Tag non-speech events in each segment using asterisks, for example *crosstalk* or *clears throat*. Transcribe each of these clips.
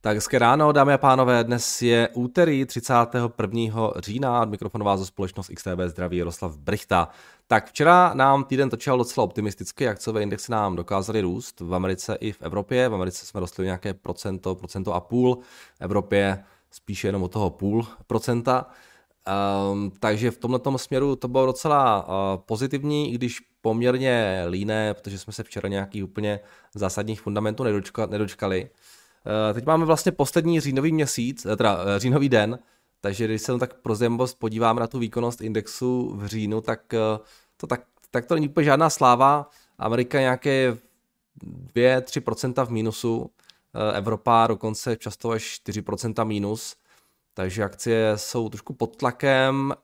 Tak hezké ráno, dámy a pánové, dnes je úterý 31. října, od mikrofonu vás společnost XTB zdraví Jaroslav Brichta. Tak včera nám týden točil docela optimisticky, akciové indexy nám dokázaly růst v Americe i v Evropě. V Americe jsme rostli nějaké procento, procento a půl, v Evropě spíše jenom o toho půl procenta. Um, takže v tomto směru to bylo docela uh, pozitivní, i když poměrně líné, protože jsme se včera nějakých úplně zásadních fundamentů nedočka, nedočkali. Uh, teď máme vlastně poslední říjnový měsíc, eh, teda uh, říjnový den, takže když se tak pro zajímavost podíváme na tu výkonnost indexu v říjnu, tak to, tak, tak to není úplně žádná sláva. Amerika nějaké 2-3% v mínusu, Evropa dokonce často až 4% mínus. Takže akcie jsou trošku pod tlakem,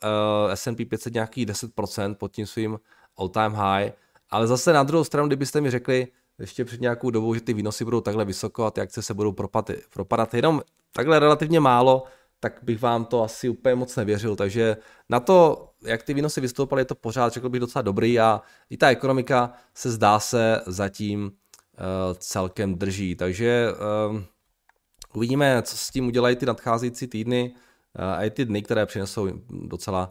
S&P 500 nějakých 10% pod tím svým all-time high, ale zase na druhou stranu, kdybyste mi řekli ještě před nějakou dobou, že ty výnosy budou takhle vysoko a ty akce se budou propadat, propadat jenom takhle relativně málo, tak bych vám to asi úplně moc nevěřil. Takže na to, jak ty výnosy vystoupaly, je to pořád, řekl bych, docela dobrý a i ta ekonomika se zdá se zatím uh, celkem drží. Takže uh, Uvidíme, co s tím udělají ty nadcházející týdny eh, a i ty dny, které přinesou docela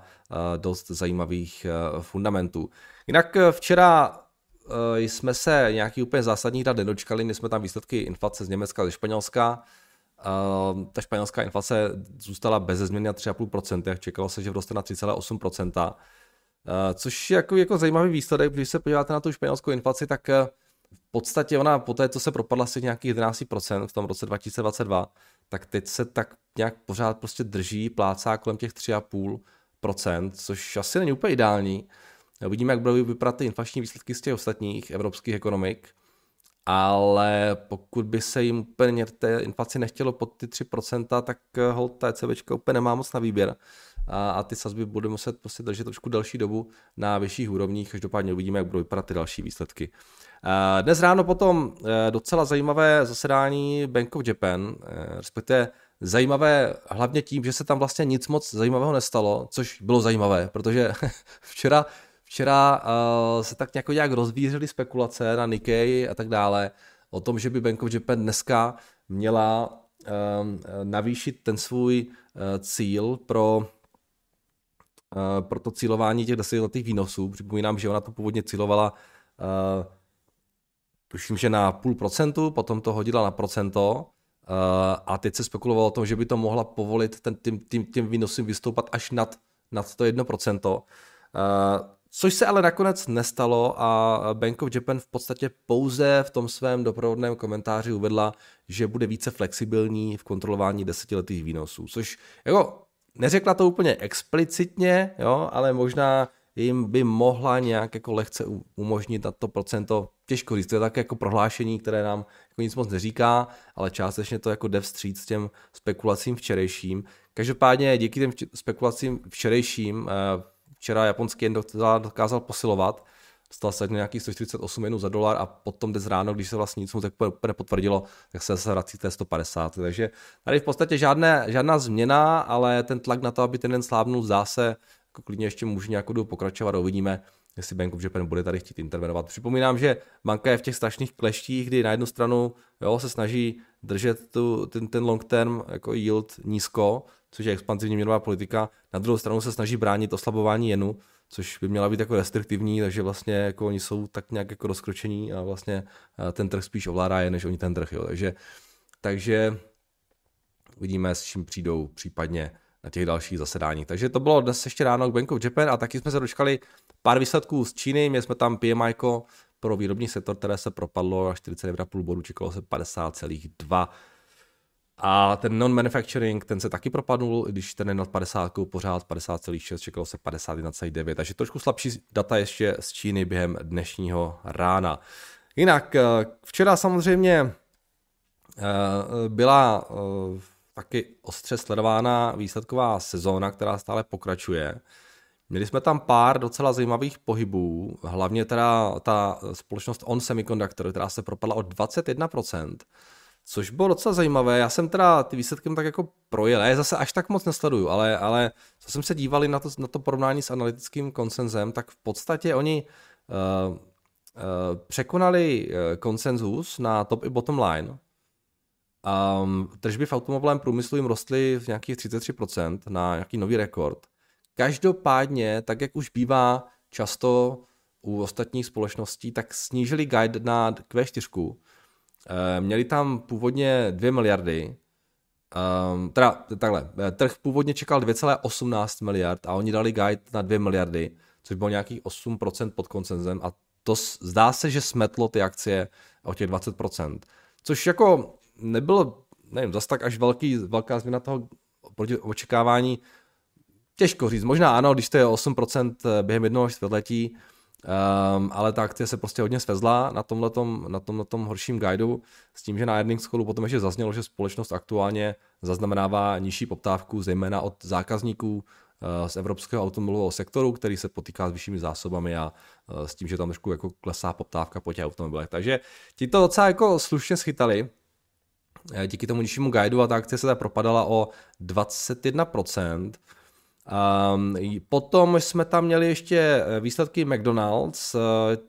dost zajímavých fundamentů. Jinak včera jsme se nějaký úplně zásadních dat nedočkali, my jsme tam výsledky inflace z Německa a ze Španělska. Ta španělská inflace zůstala bez změny na 3,5%, jak čekalo se, že vroste na 3,8%. Což je jako, jako zajímavý výsledek, když se podíváte na tu španělskou inflaci, tak v podstatě ona po té, co se propadla asi nějakých 11% v tom roce 2022, tak teď se tak nějak pořád prostě drží, plácá kolem těch 3,5%, což asi není úplně ideální. Uvidíme, jak budou vypadat ty inflační výsledky z těch ostatních evropských ekonomik, ale pokud by se jim úplně té inflaci nechtělo pod ty 3%, tak hold ta ECBčka úplně nemá moc na výběr a, a ty sazby budou muset prostě držet trošku delší dobu na vyšších úrovních, každopádně uvidíme, jak budou vypadat ty další výsledky. Dnes ráno potom eh, docela zajímavé zasedání Bank of Japan, eh, respektive zajímavé hlavně tím, že se tam vlastně nic moc zajímavého nestalo, což bylo zajímavé, protože *laughs* včera, včera uh, se tak nějak, nějak rozvířily spekulace na Nikkei a tak dále o tom, že by Bank of Japan dneska měla uh, navýšit ten svůj uh, cíl pro uh, pro to cílování těch desetiletých výnosů. Připomínám, že ona to původně cílovala uh, tuším, že na půl procentu, potom to hodila na procento uh, a teď se spekulovalo o tom, že by to mohla povolit ten, tím, tím, tím výnosem vystoupat až nad, nad to jedno procento. Což se ale nakonec nestalo a Bank of Japan v podstatě pouze v tom svém doprovodném komentáři uvedla, že bude více flexibilní v kontrolování desetiletých výnosů, což jako neřekla to úplně explicitně, jo, ale možná jim by mohla nějak jako lehce umožnit na to procento, těžko říct, to je tak jako prohlášení, které nám jako nic moc neříká, ale částečně to jako jde vstříc těm spekulacím včerejším. Každopádně díky těm spekulacím včerejším, eh, včera japonský jen dokázal posilovat, dostal se nějaký 148 jenů za dolar a potom dnes ráno, když se vlastně nic mu tak nepotvrdilo, tak se zase vrací té 150. Takže tady v podstatě žádné, žádná změna, ale ten tlak na to, aby ten den slábnul, zdá se jako klidně ještě může nějakou dobu pokračovat uvidíme, jestli Bank of Japan bude tady chtít intervenovat. Připomínám, že banka je v těch strašných kleštích, kdy na jednu stranu jo, se snaží držet tu, ten, ten long term jako yield nízko, což je expanzivní měnová politika, na druhou stranu se snaží bránit oslabování jenu, což by měla být jako restriktivní, takže vlastně jako oni jsou tak nějak jako rozkročení a vlastně eh, ten trh spíš ovládá je, než oni ten trh. Jo. Takže, takže uvidíme, s čím přijdou případně na těch dalších zasedáních. Takže to bylo dnes ještě ráno k Bank of Japan a taky jsme se dočkali pár výsledků z Číny. Měli jsme tam PMI pro výrobní sektor, které se propadlo na 49,5 bodů, čekalo se 50,2. A ten non-manufacturing, ten se taky propadnul, když ten je nad 50, pořád 50,6, čekalo se 51,9. Takže trošku slabší data ještě z Číny během dnešního rána. Jinak, eh, včera samozřejmě eh, byla eh, taky ostře sledovaná výsledková sezóna, která stále pokračuje. Měli jsme tam pár docela zajímavých pohybů, hlavně teda ta společnost On Semiconductor, která se propadla o 21%, což bylo docela zajímavé. Já jsem teda ty výsledky tak jako projel, já zase až tak moc nesleduju, ale, ale co jsem se dívali na to, na to porovnání s analytickým konsenzem, tak v podstatě oni uh, uh, překonali uh, konsenzus na top i bottom line, Um, tržby v automobilovém průmyslu jim rostly v nějakých 33% na nějaký nový rekord. Každopádně, tak jak už bývá často u ostatních společností, tak snížili guide na Q4. E, měli tam původně 2 miliardy, Um, teda takhle, trh původně čekal 2,18 miliard a oni dali guide na 2 miliardy, což bylo nějakých 8% pod koncenzem a to zdá se, že smetlo ty akcie o těch 20%. Což jako nebylo, nevím, zase tak až velký, velká změna toho proti očekávání. Těžko říct, možná ano, když to je 8% během jednoho čtvrtletí, Um, ale ta akcie se prostě hodně svezla na tomhletom, na tomhletom horším guideu s tím, že na earnings callu potom ještě zaznělo, že společnost aktuálně zaznamenává nižší poptávku, zejména od zákazníků uh, z evropského automobilového sektoru, který se potýká s vyššími zásobami a uh, s tím, že tam trošku jako klesá poptávka po těch automobilech. Takže ti to docela jako slušně schytali, eh, díky tomu nižšímu guideu a ta akcie se tak propadala o 21%. Um, potom jsme tam měli ještě eh, výsledky McDonald's, eh,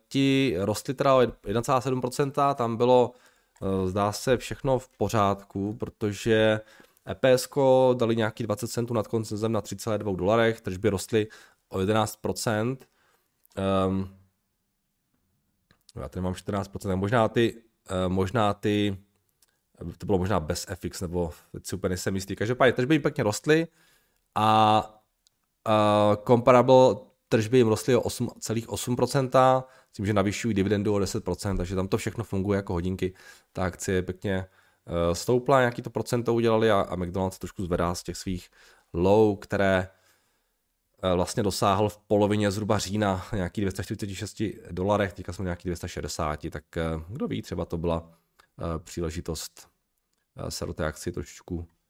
ti rostly teda o 1,7%, tam bylo, eh, zdá se, všechno v pořádku, protože EPS dali nějaký 20 centů nad koncem na 3,2 dolarech, tržby rostly o 11%. Um, já tady mám 14%, možná ty, možná ty, to bylo možná bez FX, nebo teď si úplně nejsem jistý. Každopádně tržby pěkně rostly a comparable tržby jim rostly o 8,8%, tím, že navyšují dividendu o 10%, takže tam to všechno funguje jako hodinky. Ta akcie pěkně uh, stoupla, nějaký to procento udělali a, a McDonald's trošku zvedá z těch svých low, které uh, vlastně dosáhl v polovině zhruba října *laughs* nějaký 246 dolarech, teďka jsme nějaký 260, tak kdo ví, třeba to byla příležitost se do té akci trošičku Eh,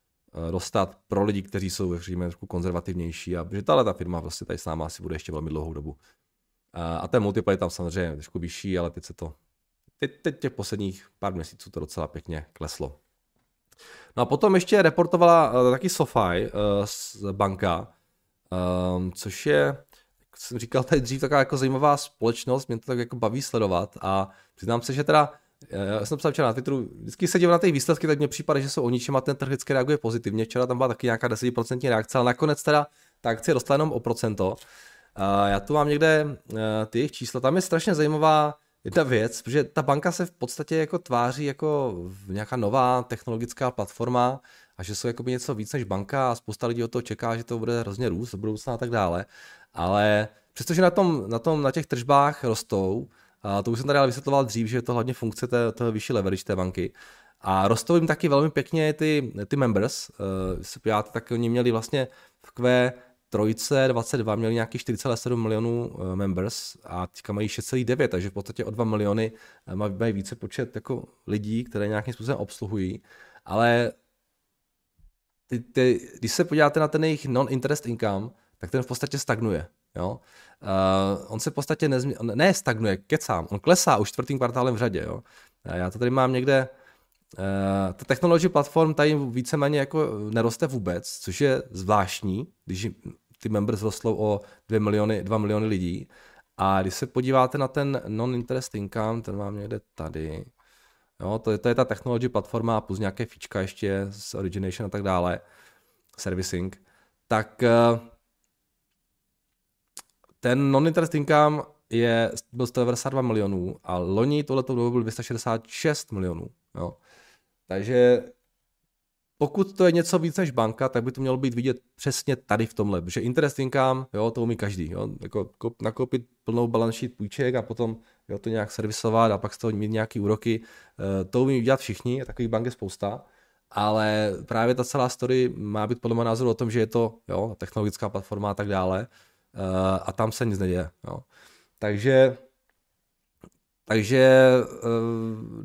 dostat pro lidi, kteří jsou, řekněme, trošku konzervativnější a že tahle ta firma vlastně tady s náma asi bude ještě velmi dlouhou dobu. Eh, a ten multiplayer tam samozřejmě trošku vyšší, ale teď se to, teď, teď těch posledních pár měsíců to docela pěkně kleslo. No a potom ještě reportovala uh, taky SoFi z banka, um, což je, jak jsem říkal tady dřív, taková jako zajímavá společnost, mě to tak jako baví sledovat a přiznám se, že teda já jsem psal včera na Twitteru, vždycky se dívám na ty výsledky, tak mně připadá, že jsou o ničem a ten trh vždycky reaguje pozitivně. Včera tam byla taky nějaká 10% reakce, ale nakonec teda ta akcie rostla jenom o procento. Já tu mám někde eh, ty jejich čísla, tam je strašně zajímavá jedna věc, protože ta banka se v podstatě jako tváří jako nějaká nová technologická platforma a že jsou jako něco víc než banka a spousta lidí o to čeká, že to bude hrozně růst do budoucna a tak dále. Ale přestože na, tom, na, tom, na těch tržbách rostou, a to už jsem tady ale vysvětloval dřív, že je to hlavně funkce té, toho vyšší leverage té banky. A rostou jim taky velmi pěkně ty, ty members. Uh, tak oni měli vlastně v Q trojce 22 měli nějaký 4,7 milionů uh, members a teďka mají 6,9, takže v podstatě o 2 miliony uh, mají více počet jako lidí, které nějakým způsobem obsluhují. Ale ty, ty, když se podíváte na ten jejich non-interest income, tak ten v podstatě stagnuje. Jo? Uh, on se v podstatě nezmi- on ne stagnuje, kecám, on klesá už čtvrtým kvartálem v řadě. Jo? Já to tady mám někde, uh, ta technology platform tady víceméně jako neroste vůbec, což je zvláštní, když ty members rostou o 2 miliony, 2 miliony lidí. A když se podíváte na ten non-interest income, ten mám někde tady, jo, to, je, to je ta technology platforma plus nějaké fíčka ještě z origination a tak dále, servicing, tak uh, ten non-interest income je, byl 192 milionů a loni tohleto dobu byl 266 milionů. Jo. Takže pokud to je něco víc než banka, tak by to mělo být vidět přesně tady v tomhle, protože interest income, jo, to umí každý, jo, jako nakoupit plnou balance sheet půjček a potom jo, to nějak servisovat a pak z toho mít nějaký úroky, eh, to umí dělat všichni, takových bank je spousta, ale právě ta celá story má být podle mého názoru o tom, že je to jo, technologická platforma a tak dále, a tam se nic neděje. Jo. Takže takže eh,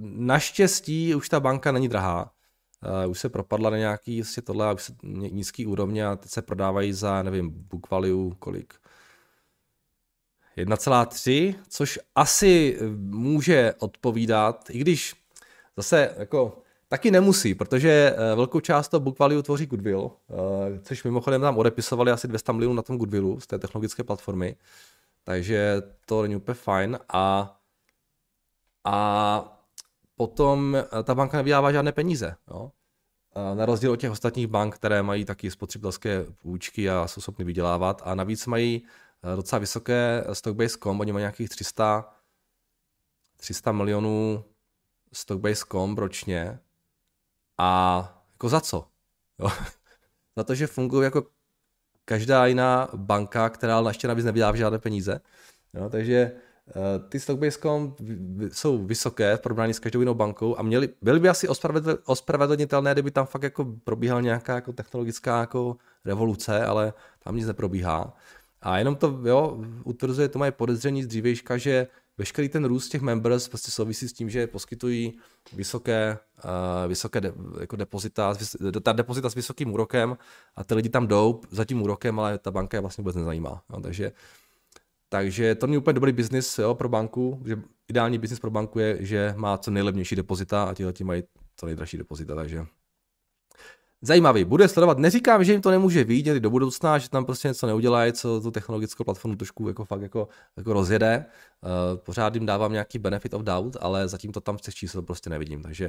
naštěstí už ta banka není drahá. Uh, už se propadla na nějaký jestli tohle, už se nízký úrovně a teď se prodávají za, nevím, book value kolik. 1,3, což asi může odpovídat, i když zase jako Taky nemusí, protože eh, velkou část toho book value tvoří Goodwill, eh, což mimochodem tam odepisovali asi 200 milionů na tom Goodwillu z té technologické platformy, takže to není úplně fajn a, a potom eh, ta banka nevydává žádné peníze. Jo? Na rozdíl od těch ostatních bank, které mají taky spotřebitelské půjčky a jsou schopny vydělávat a navíc mají docela vysoké stockbase comp, oni mají nějakých 300, 300 milionů stockbase comp ročně a jako za co? Jo? *laughs* za to, že fungují jako každá jiná banka, která ještě navíc nevydává žádné peníze. Jo? Takže uh, ty stockbase comp jsou vysoké v porovnání s každou jinou bankou a měli, byly by asi ospravedlnitelné, kdyby tam fakt jako probíhala nějaká jako technologická jako revoluce, ale tam nic neprobíhá. A jenom to jo, utvrzuje to moje podezření z dřívejška, že veškerý ten růst těch members prostě souvisí s tím, že poskytují vysoké, uh, vysoké de, jako depozita, ta depozita s vysokým úrokem a ty lidi tam jdou za tím úrokem, ale ta banka je vlastně vůbec nezajímá. No, takže, takže to není úplně dobrý biznis pro banku, že ideální biznis pro banku je, že má co nejlevnější depozita a ti mají co nejdražší depozita, takže zajímavý. Bude sledovat, neříkám, že jim to nemůže vidět do budoucna, že tam prostě něco neudělají, co tu technologickou platformu trošku jako fakt jako, jako rozjede. Uh, pořád jim dávám nějaký benefit of doubt, ale zatím to tam v těch čísel prostě nevidím. Takže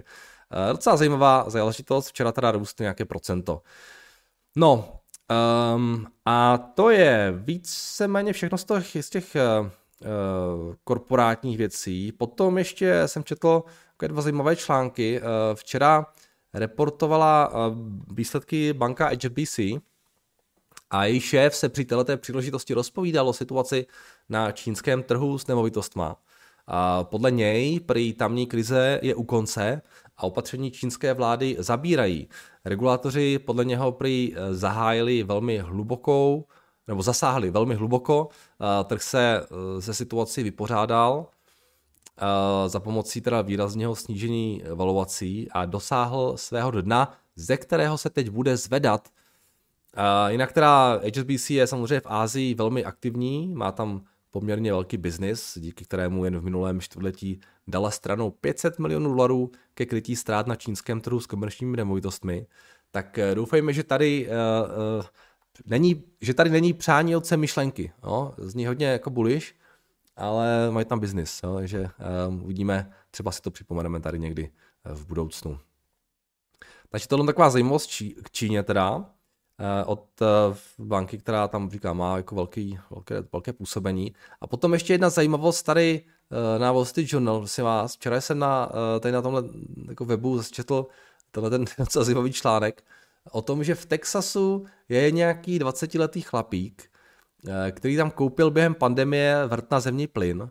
uh, docela zajímavá záležitost. Včera teda růst nějaké procento. No, um, a to je víceméně všechno z těch, z těch uh, korporátních věcí. Potom ještě jsem četl dva zajímavé články. Včera reportovala eh, výsledky banka HSBC a její šéf se při této příležitosti rozpovídal o situaci na čínském trhu s nemovitostma. A podle něj prý tamní krize je u konce a opatření čínské vlády zabírají. Regulátoři podle něho prý eh, zahájili velmi hlubokou, nebo zasáhli velmi hluboko, trh se se situací vypořádal za pomocí teda výrazného snížení valuací a dosáhl svého dna, ze kterého se teď bude zvedat. Jinak teda HSBC je samozřejmě v Ázii velmi aktivní, má tam poměrně velký biznis, díky kterému jen v minulém čtvrtletí dala stranou 500 milionů dolarů ke krytí ztrát na čínském trhu s komerčními nemovitostmi. Tak eh, doufejme, že tady uh, uh, není, že tady není přání otce myšlenky. No? Zní hodně jako bullish, ale mají tam biznis, takže um, uvidíme, třeba si to připomeneme tady někdy eh, v budoucnu. Takže tohle je taková zajímavost Čí, k Číně teda, uh, od uh, banky, která tam říká, má jako velký, velké, velké působení. A potom ještě jedna zajímavost tady na Wall Street Journal, prosím vás. Včera jsem na, tady na tomhle jako webu četl tenhle ten *laughs* docela zajímavý článek o tom, že v Texasu je nějaký 20-letý chlapík, Eh, který tam koupil během pandemie vrt na zemní plyn,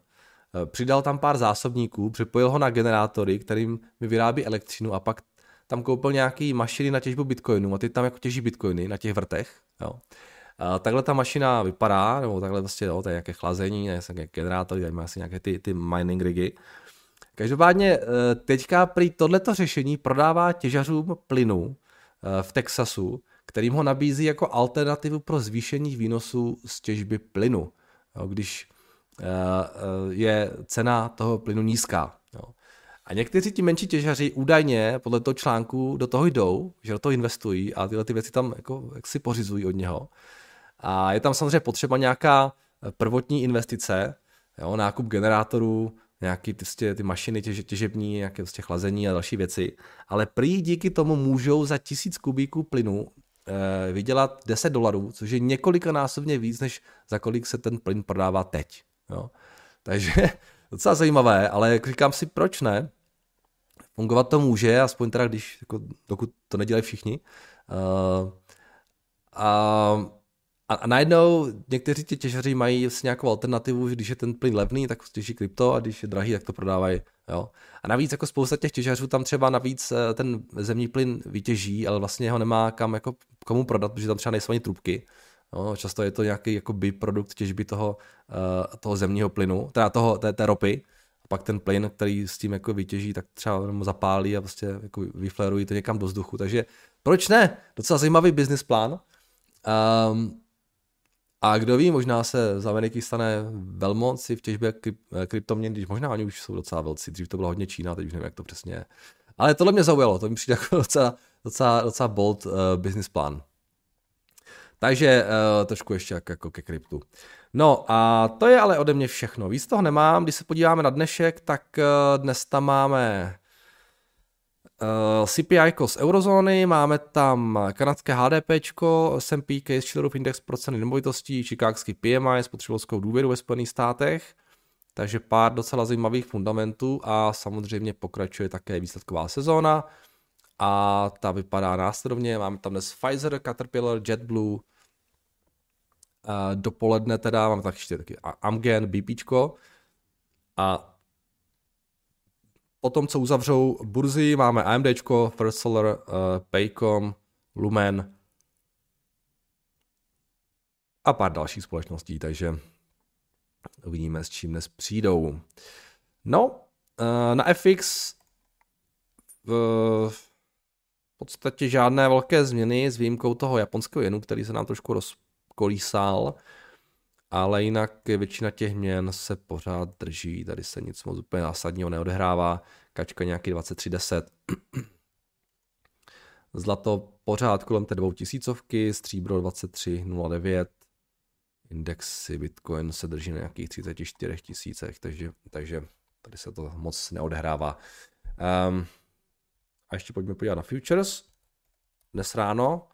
eh, přidal tam pár zásobníků, připojil ho na generátory, kterým mi vyrábí elektřinu a pak tam koupil nějaký mašiny na těžbu bitcoinů a ty tam jako těží bitcoiny na těch vrtech. Jo. A takhle ta mašina vypadá, nebo takhle vlastně, jo, to je nějaké chlazení, nějaké generátory, tady má asi nějaké ty, ty mining rigy. Každopádně eh, teďka prý tohleto řešení prodává těžařům plynu v Texasu kterým ho nabízí jako alternativu pro zvýšení výnosů z těžby plynu, když uh, je cena toho plynu nízká. A někteří ti menší těžaři údajně podle toho článku do toho jdou, že do toho investují a tyhle ty věci tam jako, jak si pořizují od něho. A je tam samozřejmě potřeba nějaká prvotní investice, jo, nákup generátorů, nějaký ty, ty mašiny těž, těžební, nějaké prostě chlazení a další věci, ale prý díky tomu můžou za tisíc kubíků plynu Eh, vydělat 10 dolarů, což je několikanásobně víc, než za kolik se ten plyn prodává teď. Jo. Takže *laughs* docela zajímavé, ale jak říkám si, proč ne? Fungovat to může, aspoň teda, když, jako, dokud to nedělají všichni. Uh, a, a, a najednou někteří ti těžaři mají nějakou alternativu, že když je ten plyn levný, tak těží krypto a když je drahý, tak to prodávají Jo. A navíc jako spousta těch těžařů tam třeba navíc eh, ten zemní plyn vytěží, ale vlastně ho nemá kam jako komu prodat, protože tam třeba nejsou ani trubky. Jo. Často je to nějaký jako produkt těžby toho, uh, toho zemního plynu, teda toho, té, té ropy. A pak ten plyn, který s tím jako vytěží, tak třeba zapálí a prostě jako vyflérují to někam do vzduchu. Takže proč ne? Docela zajímavý business plán. Um, a kdo ví, možná se z Ameriky stane velmoci v těžbě kryptoměn, když možná oni už jsou docela velcí. Dřív to bylo hodně Čína, teď už nevím, jak to přesně je. Ale tohle mě zaujalo, to mi přijde jako *laughs* docela, docela, docela bold uh, business plan. Takže uh, trošku ještě jak, jako ke kryptu. No a to je ale ode mě všechno. Víc toho nemám. Když se podíváme na dnešek, tak uh, dnes tam máme CPI z eurozóny, máme tam kanadské HDP, S&P Case Shillerův index pro ceny nemovitostí, čikákský PMI, spotřebitelskou důvěru ve Spojených státech, takže pár docela zajímavých fundamentů a samozřejmě pokračuje také výsledková sezóna. A ta vypadá následovně, máme tam dnes Pfizer, Caterpillar, JetBlue, uh, dopoledne teda máme taky taky Amgen, BPčko a Potom, co uzavřou burzy, máme AMD, First Solar, uh, Paycom, Lumen a pár dalších společností, takže uvidíme, s čím dnes přijdou. No, uh, na FX v podstatě žádné velké změny s výjimkou toho japonského jenu, který se nám trošku rozkolísal ale jinak většina těch měn se pořád drží, tady se nic moc úplně zásadního neodehrává, kačka nějaký 2310. *clears throat* Zlato pořád kolem té dvou tisícovky, stříbro 2309, indexy Bitcoin se drží na nějakých 34 tisícech, takže, takže tady se to moc neodehrává. Um, a ještě pojďme podívat na futures. Dnes ráno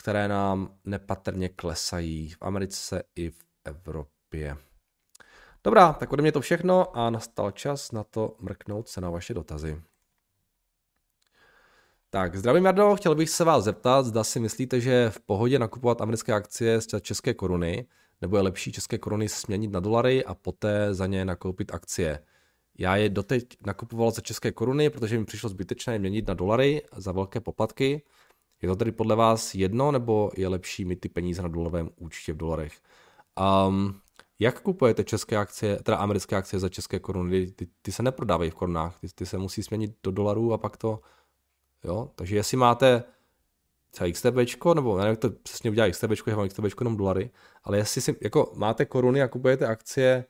které nám nepatrně klesají v Americe i v Evropě. Dobrá, tak ode mě to všechno a nastal čas na to mrknout se na vaše dotazy. Tak, zdravím Jardo, chtěl bych se vás zeptat, zda si myslíte, že je v pohodě nakupovat americké akcie z české koruny, nebo je lepší české koruny směnit na dolary a poté za ně nakoupit akcie. Já je doteď nakupoval za české koruny, protože mi přišlo zbytečné měnit na dolary za velké poplatky, je to tedy podle vás jedno, nebo je lepší mít ty peníze na dolarovém účtě v dolarech? Um, jak kupujete české akcie, teda americké akcie za české koruny? Ty, ty se neprodávají v korunách, ty, ty se musí směnit do dolarů a pak to, jo? Takže jestli máte třeba XTB, nebo nevím, jak to přesně udělá XTB, já mám XTB jenom dolary, ale jestli si, jako máte koruny a kupujete akcie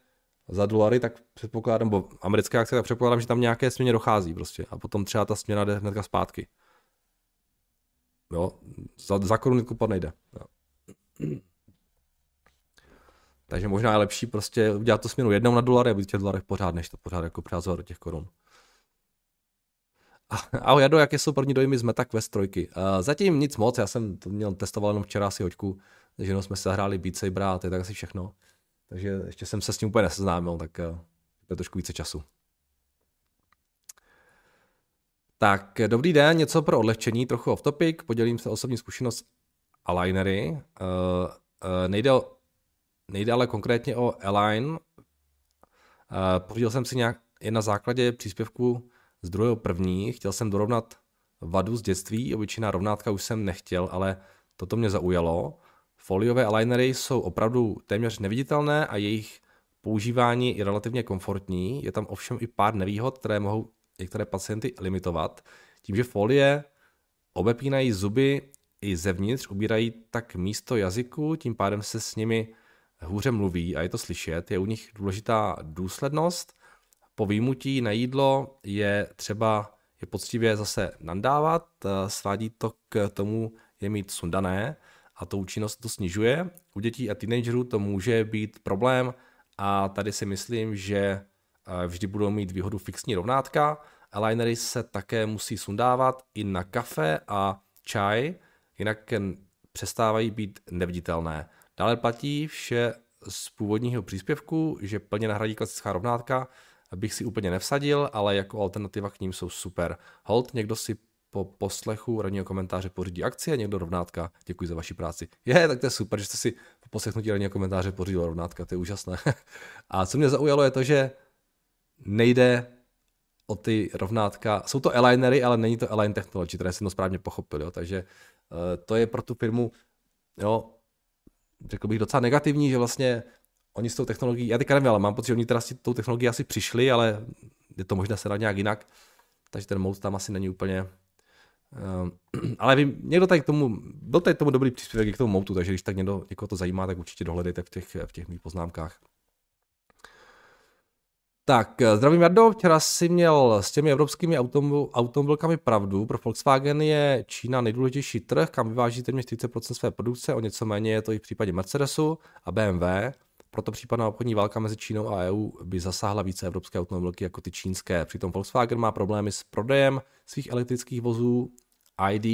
za dolary, tak předpokládám, nebo americké akcie, tak předpokládám, že tam nějaké směně dochází prostě a potom třeba ta směna jde hnedka zpátky. Jo, za, za koruny kupovat nejde. Jo. Takže možná je lepší prostě udělat to směnu jednou na dolary a být v těch dolarech pořád, než to pořád jako přázovat do těch korun. Ahoj Jado, jaké jsou první dojmy z Meta Quest 3? Uh, zatím nic moc, já jsem to měl testoval jenom včera asi hoďku, takže jenom jsme se hráli Beat Saber a to je tak asi všechno. Takže ještě jsem se s tím úplně neseznámil, tak uh, je trošku více času. Tak dobrý den, něco pro odlehčení, trochu off topic, podělím se osobní zkušenost alignery. Uh, uh, nejde, nejde ale konkrétně o align. Uh, pořídil jsem si nějak jen na základě příspěvku z druhého první, chtěl jsem dorovnat vadu z dětství, obyčejná rovnátka už jsem nechtěl, ale toto mě zaujalo. Foliové alignery jsou opravdu téměř neviditelné a jejich používání je relativně komfortní. Je tam ovšem i pár nevýhod, které mohou některé pacienty limitovat. Tím, že folie obepínají zuby i zevnitř, ubírají tak místo jazyku, tím pádem se s nimi hůře mluví a je to slyšet. Je u nich důležitá důslednost. Po výjimutí na jídlo je třeba je poctivě zase nandávat, svádí to k tomu je mít sundané a to účinnost to snižuje. U dětí a teenagerů to může být problém a tady si myslím, že vždy budou mít výhodu fixní rovnátka. Alignery se také musí sundávat i na kafe a čaj, jinak přestávají být neviditelné. Dále platí vše z původního příspěvku, že plně nahradí klasická rovnátka, bych si úplně nevsadil, ale jako alternativa k ním jsou super. Hold, někdo si po poslechu radního komentáře pořídí akcie, někdo rovnátka. Děkuji za vaši práci. Je, tak to je super, že jste si po poslechnutí radního komentáře pořídil rovnátka, to je úžasné. *laughs* A co mě zaujalo je to, že nejde o ty rovnátka. Jsou to alignery, ale není to align technology, které jsem to správně pochopil. Jo. Takže uh, to je pro tu firmu, jo, řekl bych docela negativní, že vlastně oni s tou technologií, já teďka nevím, ale mám pocit, že oni teda s tou technologií asi přišli, ale je to možné se dát nějak jinak, takže ten mout tam asi není úplně Uh, *clears throat* ale vím, někdo tady k tomu, byl tady k tomu dobrý příspěvek k tomu moutu, takže když tak někdo, někoho to zajímá, tak určitě dohledejte v těch, v těch mých poznámkách. Tak, zdravím Jardo, včera si měl s těmi evropskými automobilkami pravdu. Pro Volkswagen je Čína nejdůležitější trh, kam vyváží téměř 30% své produkce, o něco méně je to i v případě Mercedesu a BMW. proto případná obchodní válka mezi Čínou a EU by zasáhla více evropské automobilky jako ty čínské. Přitom Volkswagen má problémy s prodejem svých elektrických vozů ID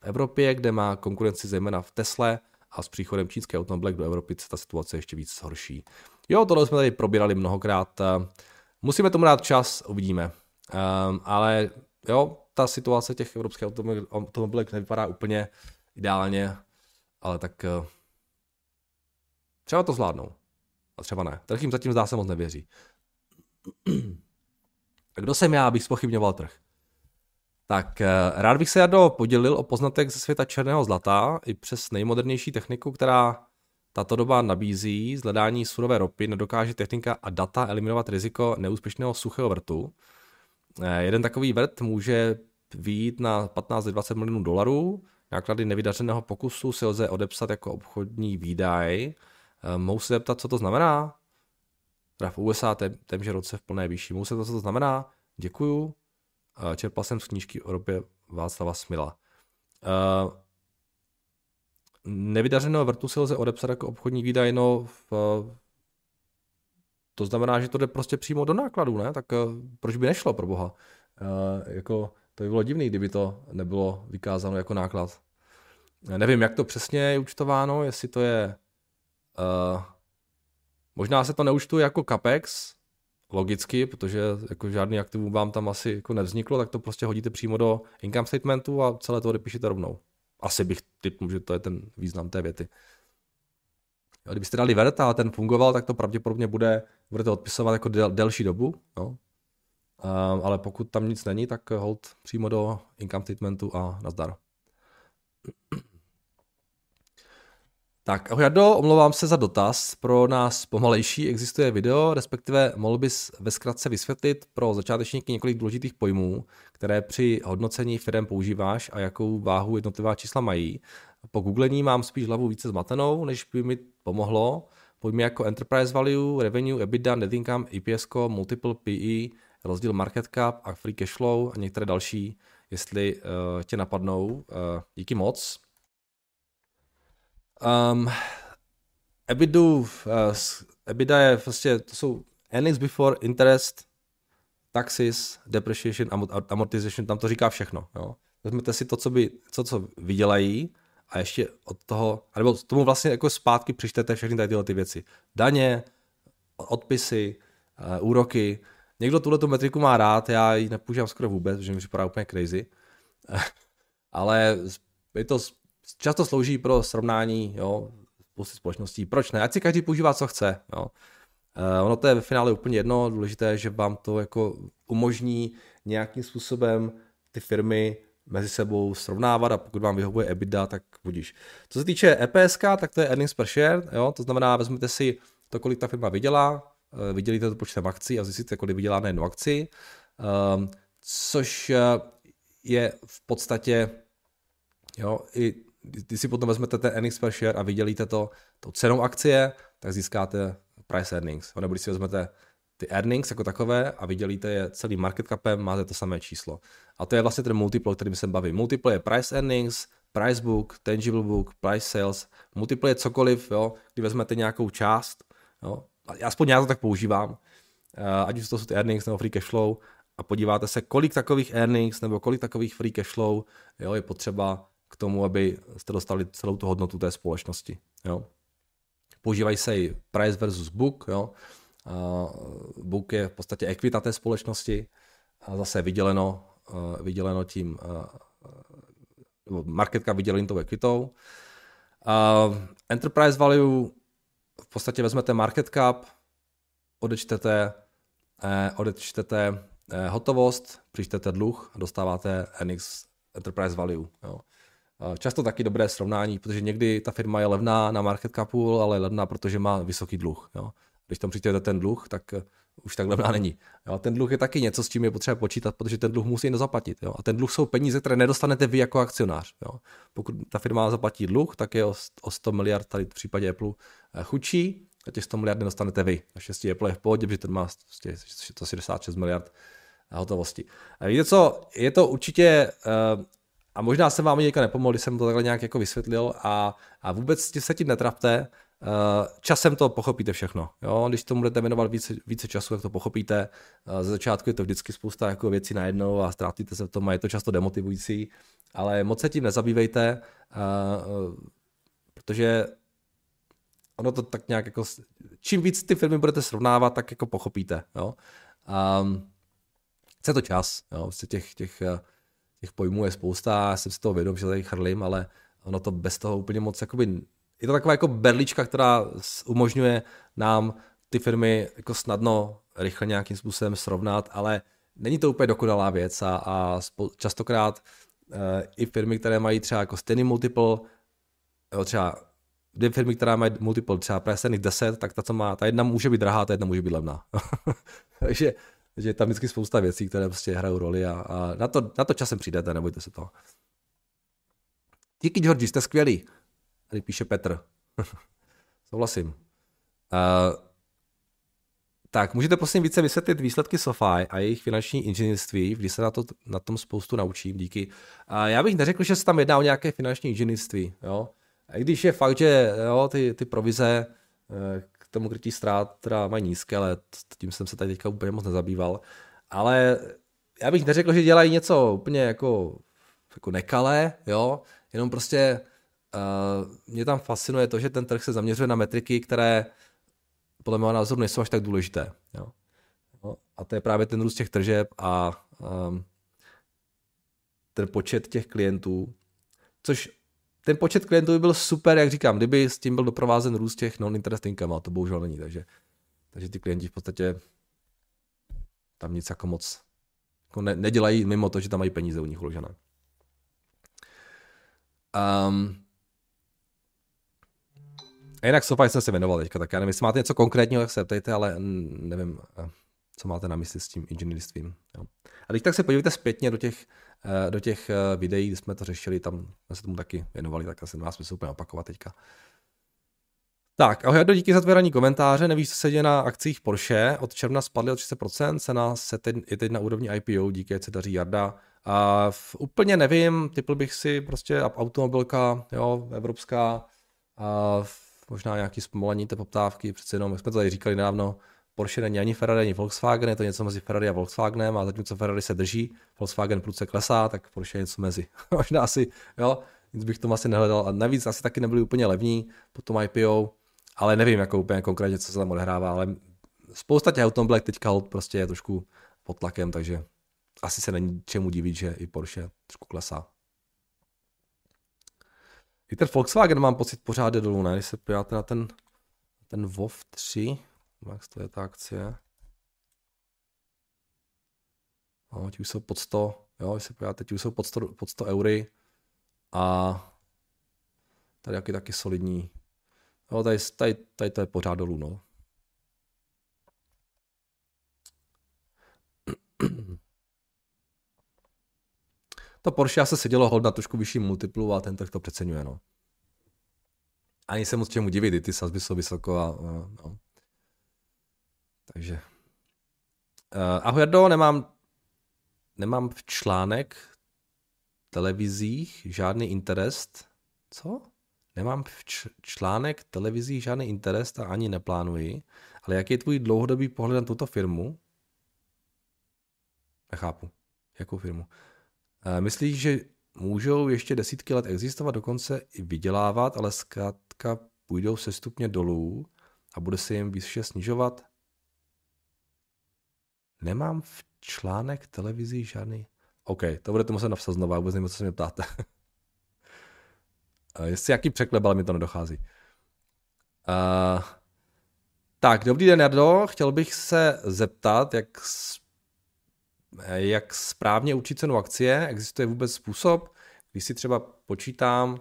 v Evropě, kde má konkurenci zejména v Tesle a s příchodem čínské automobilek do Evropy se ta situace ještě víc zhorší. Jo, tohle jsme tady probírali mnohokrát. Musíme tomu dát čas, uvidíme. Um, ale jo, ta situace těch evropských automobilek nevypadá úplně ideálně, ale tak uh, třeba to zvládnou. A třeba ne. Trh jim zatím zdá se moc nevěří. *clears throat* Kdo jsem já, abych spochybňoval trh? Tak eh, rád bych se Jado podělil o poznatek ze světa černého zlata i přes nejmodernější techniku, která tato doba nabízí. Zhledání surové ropy nedokáže technika a data eliminovat riziko neúspěšného suchého vrtu. Eh, jeden takový vrt může výjít na 15-20 milionů dolarů. Náklady nevydařeného pokusu si lze odepsat jako obchodní výdaj. Eh, mohu se zeptat, co to znamená? Teda v USA témže roce v plné výši. Mohu se zeptat, co to znamená? Děkuju. Eh, čerpal jsem z knížky o ropě Václava Smila. Nevydařeného vrtu si lze odepsat jako obchodní výdaj, no v, to znamená, že to jde prostě přímo do nákladů, ne? Tak uh, proč by nešlo, pro boha? Uh, jako, to by bylo divný, kdyby to nebylo vykázáno jako náklad. Já nevím, jak to přesně je účtováno, jestli to je... Uh, možná se to neúčtuje jako CAPEX, logicky, protože jako žádný aktivum vám tam asi jako nevzniklo, tak to prostě hodíte přímo do income statementu a celé to odepíšete rovnou. Asi bych typnul, že to je ten význam té věty. Jo, kdybyste dali vert a ten fungoval, tak to pravděpodobně bude, budete odpisovat jako del, delší dobu. Jo. Um, ale pokud tam nic není, tak hold přímo do income statementu a nazdar. Tak, ahoj Jardo, omlouvám se za dotaz. Pro nás pomalejší existuje video, respektive mohl bys ve zkratce vysvětlit pro začátečníky několik důležitých pojmů, které při hodnocení firm používáš a jakou váhu jednotlivá čísla mají. Po googlení mám spíš hlavu více zmatenou, než by mi pomohlo. Pojmy jako enterprise value, revenue, EBITDA, net income, EPS, multiple PE, rozdíl market cap a free cash flow a některé další, jestli uh, tě napadnou. Uh, díky moc. Um, EBITDU, uh, EBITDA je vlastně, to jsou earnings before interest, taxes, depreciation, amortization, tam to říká všechno. Jo. Vezmete si to, co, by, co, co vydělají a ještě od toho, nebo tomu vlastně jako zpátky přičtete všechny tady tyhle ty věci. Daně, odpisy, uh, úroky. Někdo tuhle tu metriku má rád, já ji nepoužívám skoro vůbec, protože mi připadá úplně crazy. *laughs* Ale je to, často slouží pro srovnání jo, spousty společností. Proč ne? Ať si každý používá, co chce. Jo. Uh, ono to je ve finále úplně jedno, důležité je, že vám to jako umožní nějakým způsobem ty firmy mezi sebou srovnávat a pokud vám vyhovuje EBITDA, tak budíš. Co se týče EPSK, tak to je earnings per share, jo? to znamená, vezmete si to, kolik ta firma vydělá, eh, vydělíte to počtem akcí a zjistíte, kolik vydělá na jednu akci, um, což eh, je v podstatě, jo, i když si potom vezmete ten earnings per share a vydělíte to tou cenou akcie, tak získáte price earnings. Nebo když si vezmete ty earnings jako takové a vydělíte je celým market capem, máte to samé číslo. A to je vlastně ten multiple, o kterým se bavím. Multiple je price earnings, price book, tangible book, price sales. Multiple je cokoliv, jo, kdy vezmete nějakou část, jo, aspoň já to tak používám, uh, ať už to jsou ty earnings nebo free cash flow, a podíváte se, kolik takových earnings nebo kolik takových free cash flow jo, je potřeba k tomu, aby jste dostali celou tu hodnotu té společnosti. Jo. Používají se i price versus book, jo. Book je v podstatě ekvita té společnosti, a zase vyděleno vyděleno tím market cap vydělený tou ekvitou. Enterprise value v podstatě vezmete market cap, odečtete, eh, odečtete eh, hotovost, přičtete dluh a dostáváte NX enterprise value. Jo. Často taky dobré srovnání, protože někdy ta firma je levná na market capu, ale levná, protože má vysoký dluh. Jo. Když tam přičtete ten dluh, tak už tak levná není. Jo, ten dluh je taky něco, s čím je potřeba počítat, protože ten dluh musí zaplatit. Jo. A ten dluh jsou peníze, které nedostanete vy jako akcionář. Jo. Pokud ta firma zaplatí dluh, tak je o 100 miliard tady v případě Apple eh, chudší a těch 100 miliard nedostanete vy. Naštěstí Apple je v pohodě, protože ten má 166 miliard hotovosti. A víte co, je to určitě, eh, a možná jsem vám někde nepomohl, když jsem to takhle nějak jako vysvětlil a, a vůbec se tím netrapte, časem to pochopíte všechno. Jo? Když tomu budete věnovat více, více času, tak to pochopíte. Ze začátku je to vždycky spousta jako věcí najednou a ztrátíte se v tom a je to často demotivující, ale moc se tím nezabývejte, protože ono to tak nějak jako, čím víc ty filmy budete srovnávat, tak jako pochopíte, jo. Um, chce to čas, jo, vlastně těch, těch, těch pojmů je spousta, já jsem si toho vědom, že tady chrlím, ale ono to bez toho úplně moc, jakoby, je to taková jako berlička, která umožňuje nám ty firmy jako snadno, rychle nějakým způsobem srovnat, ale není to úplně dokonalá věc a, a častokrát uh, i firmy, které mají třeba jako stejný multiple, jo, třeba dvě firmy, která mají multiple třeba presných 10, tak ta, co má, ta jedna může být drahá, ta jedna může být levná. *laughs* takže, takže je tam vždycky spousta věcí, které prostě hrajou roli a, a na, to, na to časem přijdete, nebojte se toho. Díky, Georgi, jste skvělý. Tady píše Petr. *laughs* Souhlasím. Uh, tak, můžete prosím více vysvětlit výsledky SoFi a jejich finanční inženýrství, když se na, to, na tom spoustu naučím, díky. Uh, já bych neřekl, že se tam jedná o nějaké finanční inženýrství, jo. I když je fakt, že jo, ty, ty provize eh, tomu krytí ztrát teda mají nízké, ale tím jsem se tady teďka úplně moc nezabýval. Ale já bych neřekl, že dělají něco úplně jako, jako nekalé, jo, jenom prostě uh, mě tam fascinuje to, že ten trh se zaměřuje na metriky, které podle mého názoru nejsou až tak důležité. Jo. Jo, a to je právě ten růst těch tržeb a um, ten počet těch klientů, což ten počet klientů by byl super, jak říkám, kdyby s tím byl doprovázen růst těch non-interest income, a to bohužel není, takže, takže ty klienti v podstatě tam nic jako moc jako ne, nedělají mimo to, že tam mají peníze u nich uložené. Um, a jinak SoFi jsem se věnoval teďka, tak já nevím, jestli máte něco konkrétního, tak se ptejte, ale nevím, eh, co máte na mysli s tím inženýrstvím. Jo. A teď tak se podívejte zpětně do těch, do těch eh, videí, kdy jsme to řešili, tam jsme se tomu taky věnovali, tak asi nás smysl úplně opakovat teďka. Tak, ahoj, díky za tvoje ranní komentáře. Nevíš, co se děje na akcích Porsche. Od června spadly o 30%, cena se teď, je teď na úrovni IPO, díky, se daří Jarda. A v, úplně nevím, typl bych si prostě automobilka, jo, evropská, a možná nějaký zpomalení té poptávky, přece jenom, jak jsme to tady říkali nedávno, Porsche není ani Ferrari, ani Volkswagen, je to něco mezi Ferrari a Volkswagenem a zatímco Ferrari se drží, Volkswagen prudce klesá, tak Porsche je něco mezi. *laughs* Možná asi, jo, nic bych tomu asi nehledal. A navíc asi taky nebyli úplně levní po tom IPO, ale nevím jako úplně konkrétně, co se tam odehrává, ale spousta těch automobilek teďka prostě je trošku pod tlakem, takže asi se není čemu divit, že i Porsche trošku klesá. I ten Volkswagen mám pocit pořád dolů, ne? Když se podíváte na ten, ten VOV 3, Max to je ta akcie. No, už jsou pod 100, jo, když se ti už jsou pod 100, pod 100 eury a tady jaký taky solidní. Jo, tady, tady, tady to je pořád dolů, no. *clears throat* To Porsche se sedělo hod na trošku vyšší multiplu a ten trh to přeceňuje, no. Ani se moc čemu divit, ty sazby jsou vysoko a no. Takže. Uh, ahoj Jardo, nemám, nemám v článek televizích žádný interest. Co? Nemám v č- článek televizích žádný interest a ani neplánuji. Ale jaký je tvůj dlouhodobý pohled na tuto firmu? Nechápu. Jakou firmu? Uh, myslíš, že můžou ještě desítky let existovat, dokonce i vydělávat, ale zkrátka půjdou se stupně dolů a bude se jim výše snižovat? Nemám v článek televizí žádný. OK, to budete muset napsat znova, vůbec nevím, co se mě ptáte. *laughs* Jestli jaký překlep, ale mi to nedochází. Uh, tak, dobrý den, Jardo. Chtěl bych se zeptat, jak, jak správně učit cenu akcie. Existuje vůbec způsob, když si třeba počítám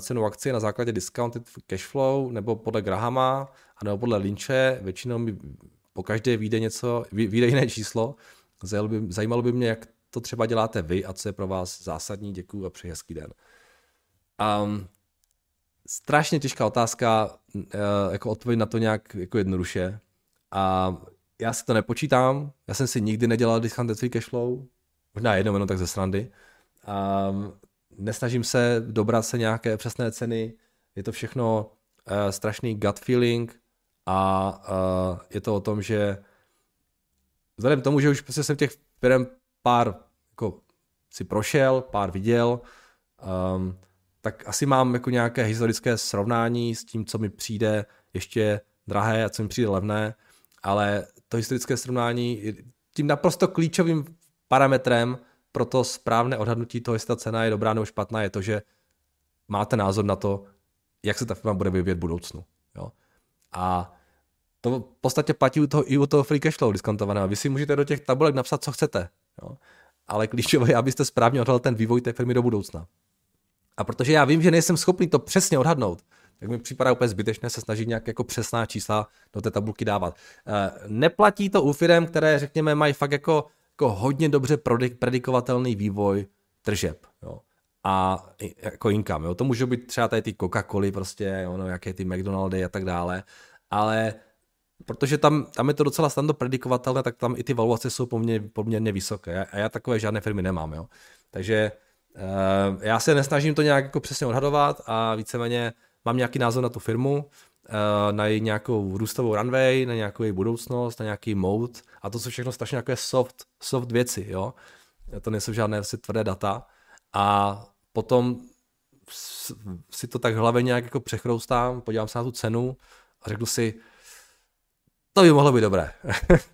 cenu akcie na základě discounted cash flow, nebo podle Grahama, nebo podle Lynche, většinou mi po každé vyjde něco, vyjde jiné číslo. Zajímalo by, mě, jak to třeba děláte vy a co je pro vás zásadní. Děkuji a přeji hezký den. Um, strašně těžká otázka, uh, jako odpověď na to nějak jako jednoduše. A já si to nepočítám, já jsem si nikdy nedělal discounted free cash flow, možná jednou jenom tak ze srandy. Um, nesnažím se dobrat se nějaké přesné ceny, je to všechno uh, strašný gut feeling a uh, je to o tom, že vzhledem k tomu, že už prostě jsem těch firm pár jako si prošel, pár viděl, um, tak asi mám jako nějaké historické srovnání s tím, co mi přijde ještě drahé a co mi přijde levné, ale to historické srovnání tím naprosto klíčovým parametrem pro to správné odhadnutí toho, jestli ta cena je dobrá nebo špatná, je to, že máte názor na to, jak se ta firma bude vyvíjet v budoucnu. A to v podstatě platí u toho, i u toho free cash flow diskontovaného. Vy si můžete do těch tabulek napsat, co chcete. Jo? Ale klíčové je, abyste správně odhadl ten vývoj té firmy do budoucna. A protože já vím, že nejsem schopný to přesně odhadnout, tak mi připadá úplně zbytečné se snažit nějak jako přesná čísla do té tabulky dávat. Eh, neplatí to u firm, které, řekněme, mají fakt jako, jako hodně dobře predikovatelný vývoj tržeb. Jo. A jako income, jo. To může být třeba tady ty Coca-Coly, prostě, ono, jaké ty McDonaldy a tak dále, ale protože tam, tam je to docela snadno predikovatelné, tak tam i ty valuace jsou poměrně, poměrně vysoké a já takové žádné firmy nemám, jo. Takže uh, já se nesnažím to nějak jako přesně odhadovat a víceméně mám nějaký názor na tu firmu, uh, na její nějakou růstovou runway, na nějakou její budoucnost, na nějaký mode a to jsou všechno strašně nějaké soft, soft věci, jo. To nejsou žádné asi tvrdé data a potom si to tak v hlavě nějak jako přechroustám, podívám se na tu cenu a řeknu si, to by mohlo být dobré.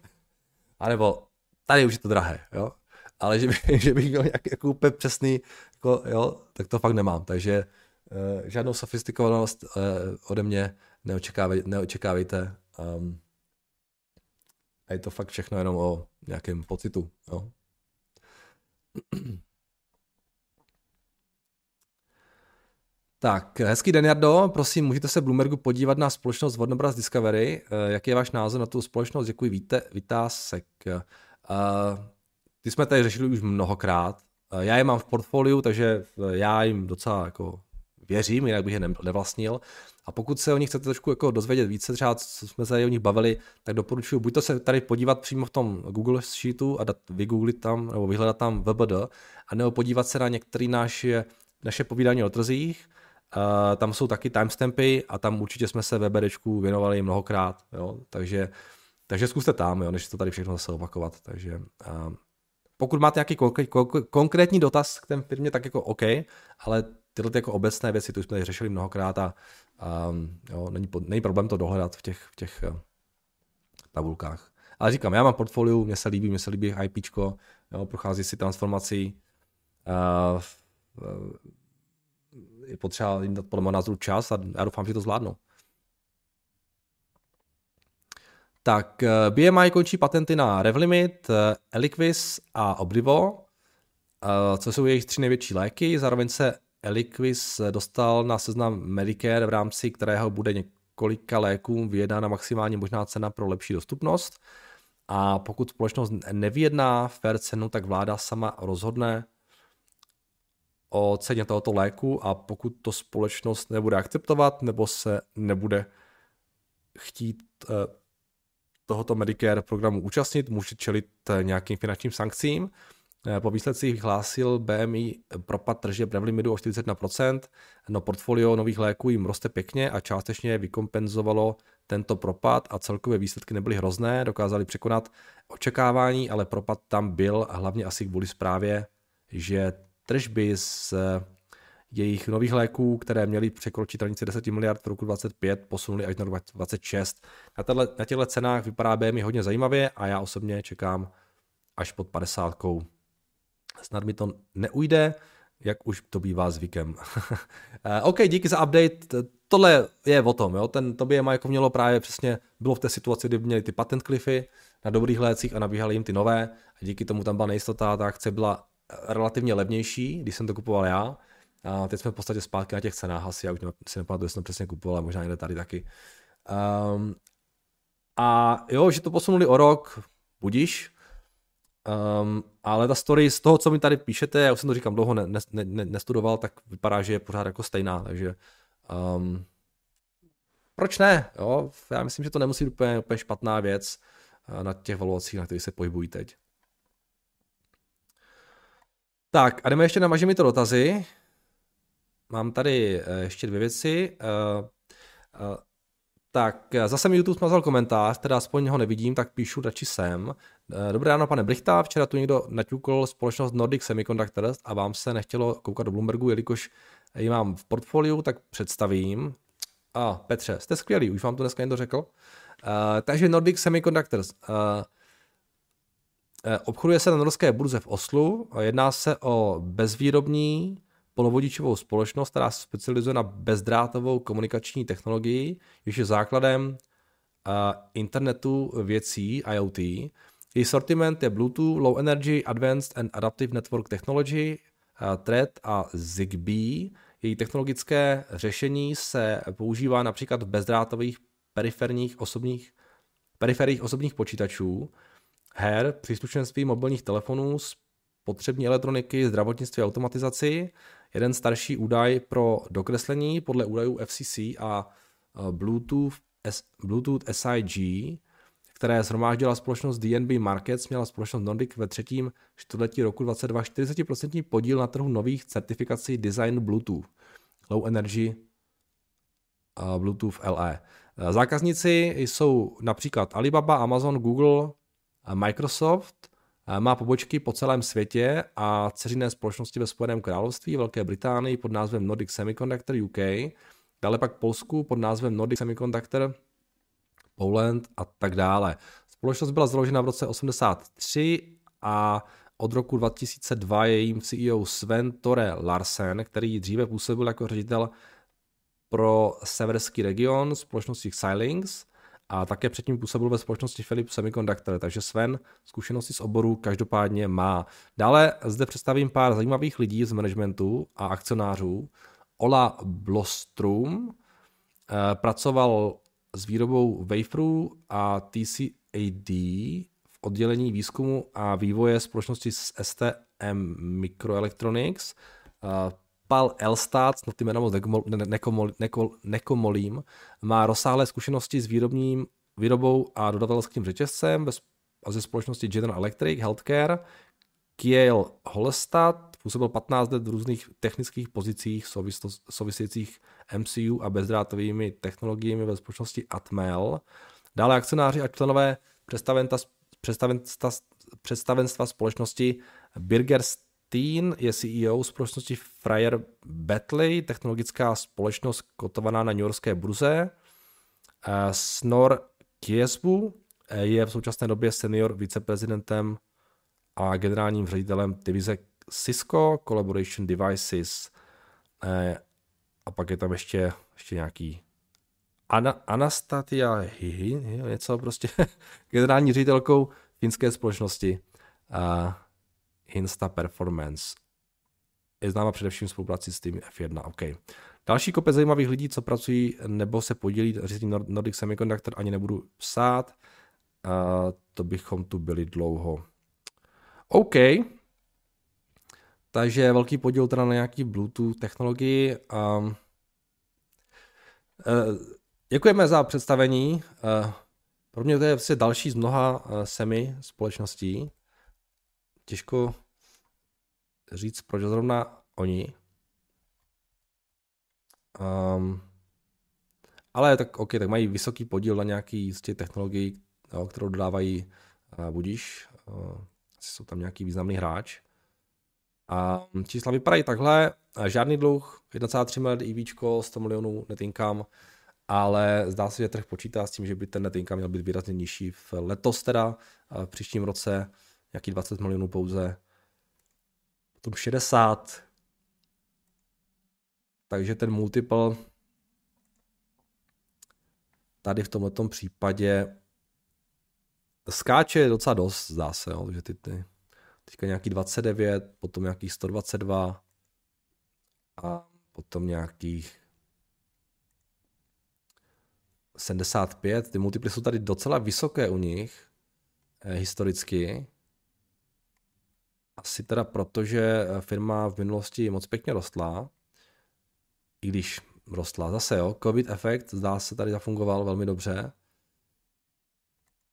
*laughs* a nebo tady už je to drahé, jo. Ale že, by, *laughs* že bych měl nějaký jako úplně přesný, jako, jo, tak to fakt nemám. Takže uh, žádnou sofistikovanost uh, ode mě neočekávej, neočekávejte. Um, a je to fakt všechno jenom o nějakém pocitu. Jo. *clears throat* Tak, hezký den, Jardo. Prosím, můžete se Bloombergu podívat na společnost Vodnobraz Discovery. Eh, jaký je váš názor na tu společnost? Děkuji, víte, Vításek. Uh, ty jsme tady řešili už mnohokrát. Uh, já je mám v portfoliu, takže já jim docela jako věřím, jinak bych je nevlastnil. A pokud se o nich chcete trošku jako dozvědět více, třeba co jsme se o nich bavili, tak doporučuji buď to se tady podívat přímo v tom Google Sheetu a dát, vygooglit tam nebo vyhledat tam VBD, a nebo podívat se na některé naše, naše povídání o trzích, Uh, tam jsou taky timestampy a tam určitě jsme se VBDčku věnovali mnohokrát, jo? Takže, takže zkuste tam, jo? než to tady všechno zase opakovat. Takže uh, pokud máte nějaký konkrétní dotaz k té firmě, tak jako OK, ale tyhle jako obecné věci, tu jsme tady řešili mnohokrát a um, jo, není, není problém to dohledat v těch, v těch uh, tabulkách. Ale říkám, já mám portfolio, mně se líbí, mně se líbí IPčko, jo, prochází si transformací, uh, je potřeba jim dát podle názoru čas a já doufám, že to zvládnou. Tak eh, BMI končí patenty na Revlimit, eh, Eliquis a Oblivo, eh, co jsou jejich tři největší léky. Zároveň se Eliquis dostal na seznam Medicare, v rámci kterého bude několika léků vyjednána maximálně možná cena pro lepší dostupnost. A pokud společnost nevyjedná fair cenu, tak vláda sama rozhodne, o ceně tohoto léku a pokud to společnost nebude akceptovat nebo se nebude chtít eh, tohoto Medicare programu účastnit, může čelit eh, nějakým finančním sankcím. Eh, po výsledcích vyhlásil BMI propad tržeb Revlimidu o 41%, no portfolio nových léků jim roste pěkně a částečně vykompenzovalo tento propad a celkové výsledky nebyly hrozné, dokázali překonat očekávání, ale propad tam byl hlavně asi kvůli zprávě, že tržby z eh, jejich nových léků, které měly překročit hranici 10 miliard v roku 2025, posunuli až na rok 2026. Na, tato, na těchto cenách vypadá BMI hodně zajímavě a já osobně čekám až pod 50. Snad mi to neujde, jak už to bývá zvykem. *laughs* Eh, OK, díky za update. Tohle je o tom, jo? Ten, to by je jako mělo právě přesně, bylo v té situaci, kdy měli ty patent cliffy na dobrých lécích a nabíhali jim ty nové a díky tomu tam byla nejistota, ta akce byla relativně levnější, když jsem to kupoval já. A teď jsme v podstatě zpátky na těch cenách asi, já už si nepamatuju, jestli jsem přesně kupoval, ale možná někde tady taky. Um, a jo, že to posunuli o rok, budíš, um, ale ta story z toho, co mi tady píšete, já už jsem to říkám dlouho ne, ne, ne, nestudoval, tak vypadá, že je pořád jako stejná, takže um, proč ne? Jo? Já myslím, že to nemusí být úplně, úplně špatná věc na těch valuacích, na kterých se pohybují teď. Tak a jdeme ještě na to dotazy. Mám tady eh, ještě dvě věci. Eh, tak zase mi YouTube smazal komentář, teda aspoň ho nevidím, tak píšu radši sem. Dobré ráno, pane Brichta, včera tu někdo naťukl společnost Nordic Semiconductors a vám se nechtělo koukat do Bloombergu, jelikož ji mám v portfoliu, tak představím. A Petře, jste skvělý, už vám to dneska někdo řekl. Takže Nordic Semiconductors. Obchoduje se na norské burze v Oslu. Jedná se o bezvýrobní polovodičovou společnost, která se specializuje na bezdrátovou komunikační technologii, jež je základem uh, internetu věcí IoT. Její sortiment je Bluetooth, Low Energy, Advanced and Adaptive Network Technology, uh, Thread a ZigBee. Její technologické řešení se používá například v bezdrátových periferních osobních, periferích osobních počítačů, her, příslušenství mobilních telefonů, potřební elektroniky, zdravotnictví a automatizaci. Jeden starší údaj pro dokreslení podle údajů FCC a Bluetooth, Bluetooth SIG, které zhromáždila společnost DNB Markets, měla společnost Nordic ve třetím čtvrtletí roku 2022 40% podíl na trhu nových certifikací design Bluetooth, Low Energy Bluetooth LE. Zákazníci jsou například Alibaba, Amazon, Google, Microsoft, má pobočky po celém světě a ceřiné společnosti ve Spojeném království, Velké Británii pod názvem Nordic Semiconductor UK, dále pak Polsku pod názvem Nordic Semiconductor Poland a tak dále. Společnost byla založena v roce 83 a od roku 2002 je jejím CEO Sven Tore Larsen, který dříve působil jako ředitel pro severský region společnosti Xilinx a také předtím působil ve společnosti Philips Semiconductor, takže Sven zkušenosti z oboru každopádně má. Dále zde představím pár zajímavých lidí z managementu a akcionářů. Ola Blostrum eh, pracoval s výrobou waferů a TCAD v oddělení výzkumu a vývoje společnosti s STM Microelectronics. Pal Elstat, no ty jména moc nekomol, nekol, nekomolím, má rozsáhlé zkušenosti s výrobním, výrobou a dodatelským řetězcem a ze společnosti General Electric Healthcare. Kiel Holstad působil 15 let v různých technických pozicích souvisejících MCU a bezdrátovými technologiemi ve společnosti Atmel. Dále akcionáři a členové představenstva, představenstva společnosti Birgerst Steen je CEO společnosti Fryer Batley, technologická společnost kotovaná na New Yorkské burze. Snor Kiesbu je v současné době senior viceprezidentem a generálním ředitelem divize Cisco Collaboration Devices. Eh, a pak je tam ještě, ještě nějaký Ana, Anastatia Hihi, něco prostě, *laughs* generální ředitelkou finské společnosti. A Insta Performance. Je známa především spolupráci s tým F1. OK. Další kopec zajímavých lidí, co pracují nebo se podílí řízení Nordic Semiconductor, ani nebudu psát. Uh, to bychom tu byli dlouho. OK. Takže velký podíl teda na nějaký Bluetooth technologii. Um, uh, děkujeme za představení. Uh, pro mě to je vlastně další z mnoha uh, semi společností těžko říct, proč zrovna oni. Um, ale tak OK, tak mají vysoký podíl na nějaký z těch technologií, jo, kterou dodávají uh, budíš. Uh, asi jsou tam nějaký významný hráč. A čísla vypadají takhle, žádný dluh, 1,3 miliard EV, 100 milionů net income, ale zdá se, že trh počítá s tím, že by ten net income měl být výrazně nižší v letos teda, v příštím roce nějaký 20 milionů pouze, potom 60, takže ten multiple tady v tomto případě skáče docela dost, zdá se, jo, že ty, ty teďka nějaký 29, potom nějaký 122 a potom nějakých 75. Ty multiply jsou tady docela vysoké u nich eh, historicky. Asi teda proto, že eh, firma v minulosti moc pěkně rostla, i když rostla zase, jo, covid efekt zdá se tady zafungoval velmi dobře,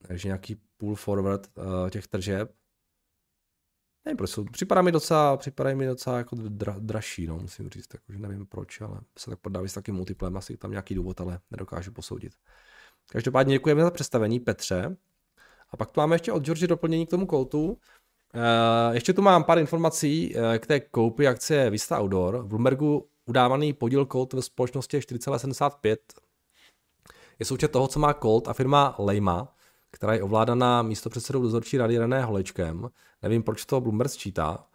takže nějaký pull forward uh, těch tržeb. nevím, proč jsou, připadá mi docela, připadá mi docela jako dra, dražší, no, musím říct, takže nevím proč, ale se tak prodávají s takým multiplem, asi tam nějaký důvod, ale nedokážu posoudit. Každopádně děkujeme za představení Petře. A pak tu máme ještě od George doplnění k tomu Coltu. Uh, ještě tu mám pár informací uh, k té koupi akcie Vista Outdoor. V Bloombergu udávaný podíl Colt ve společnosti je 4,75. Je součet toho, co má Colt a firma Lejma, která je ovládaná místo předsedou dozorčí rady René Holečkem. Nevím, proč to Bloomberg sčítá.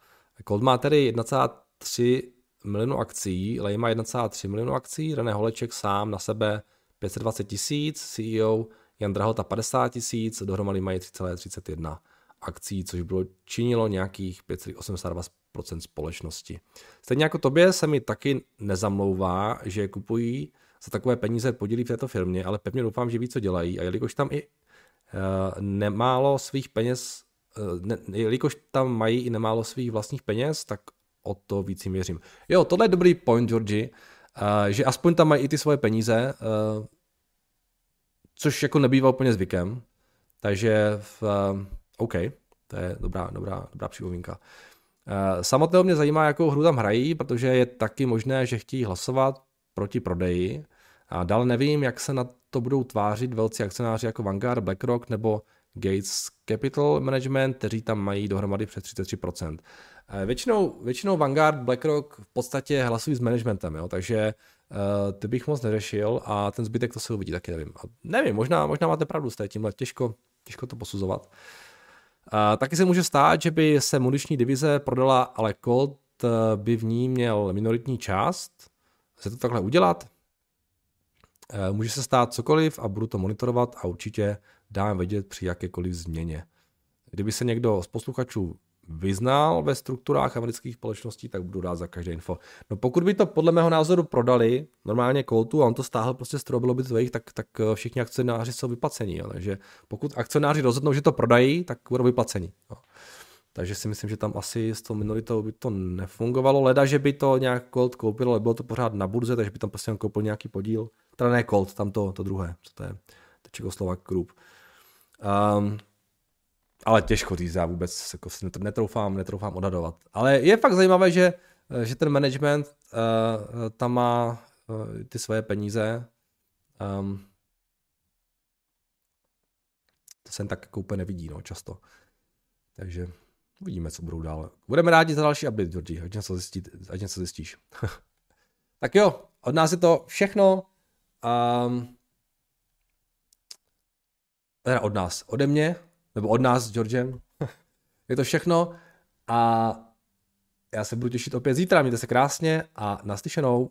Colt má tedy 1,3 milionu akcí, Lejma 1,3 milionu akcí, René Holeček sám na sebe 520 tisíc, CEO Jan Drahota 50 tisíc, dohromady mají 3,31 akcí, což bylo činilo nějakých 5,82% společnosti. Stejně jako tobě se mi taky nezamlouvá, že kupují za takové peníze podílí v této firmě, ale pevně doufám, že ví, co dělají. A jelikož tam i uh, nemálo svých peněz, uh, ne, jelikož tam mají i nemálo svých vlastních peněz, tak o to víc jim věřím. Jo, tohle je dobrý point, Georgi, uh, že aspoň tam mají i ty svoje peníze, což jako nebývá úplně zvykem, takže v, OK, to je dobrá, dobrá, dobrá připomínka. Uh, samotného mě zajímá, jakou hru tam hrají, protože je taky možné, že chtějí hlasovat proti prodeji. A dále nevím, jak se na to budou tvářit velcí akcionáři jako Vanguard, BlackRock nebo Gates Capital Management, kteří tam mají dohromady přes 33%. Většinou, většinou Vanguard, BlackRock v podstatě hlasují s managementem, jo? takže Uh, ty bych moc neřešil a ten zbytek to se uvidí, taky nevím. A nevím, možná, možná máte pravdu s tímhle, těžko, těžko to posuzovat. Uh, taky se může stát, že by se muniční divize prodala, ale Colt uh, by v ní měl minoritní část. Chce to takhle udělat? Uh, může se stát cokoliv a budu to monitorovat a určitě dám vědět při jakékoliv změně. Kdyby se někdo z posluchačů vyznal ve strukturách amerických společností, tak budu rád za každé info. No pokud by to podle mého názoru prodali normálně Coltu a on to stáhl prostě z bylo by jejich, tak, tak eh, všichni akcionáři jsou vyplaceni. Jo. Takže pokud akcionáři rozhodnou, že to prodají, tak budou vyplaceni. Jo. Takže si myslím, že tam asi s tou minoritou by to nefungovalo. Leda, že by to nějak Colt koupil, ale bylo to pořád na burze, takže by tam prostě koupil nějaký podíl. Teda ne Colt, tam to, to druhé, co to je, to Čekoslovak Group. Um, ale těžko říct, já vůbec jako si netroufám, netroufám odhadovat. Ale je fakt zajímavé, že, že ten management uh, tam má uh, ty svoje peníze. Um, to se tak jako úplně nevidí, no, často. Takže uvidíme, co budou dál. Budeme rádi za další update, Georgi, ať něco, zjistí, ať něco zjistíš. *laughs* tak jo, od nás je to všechno. Um, teda od nás, ode mě, nebo od nás s Georgem. *laughs* je to všechno a já se budu těšit opět zítra, mějte se krásně a naslyšenou.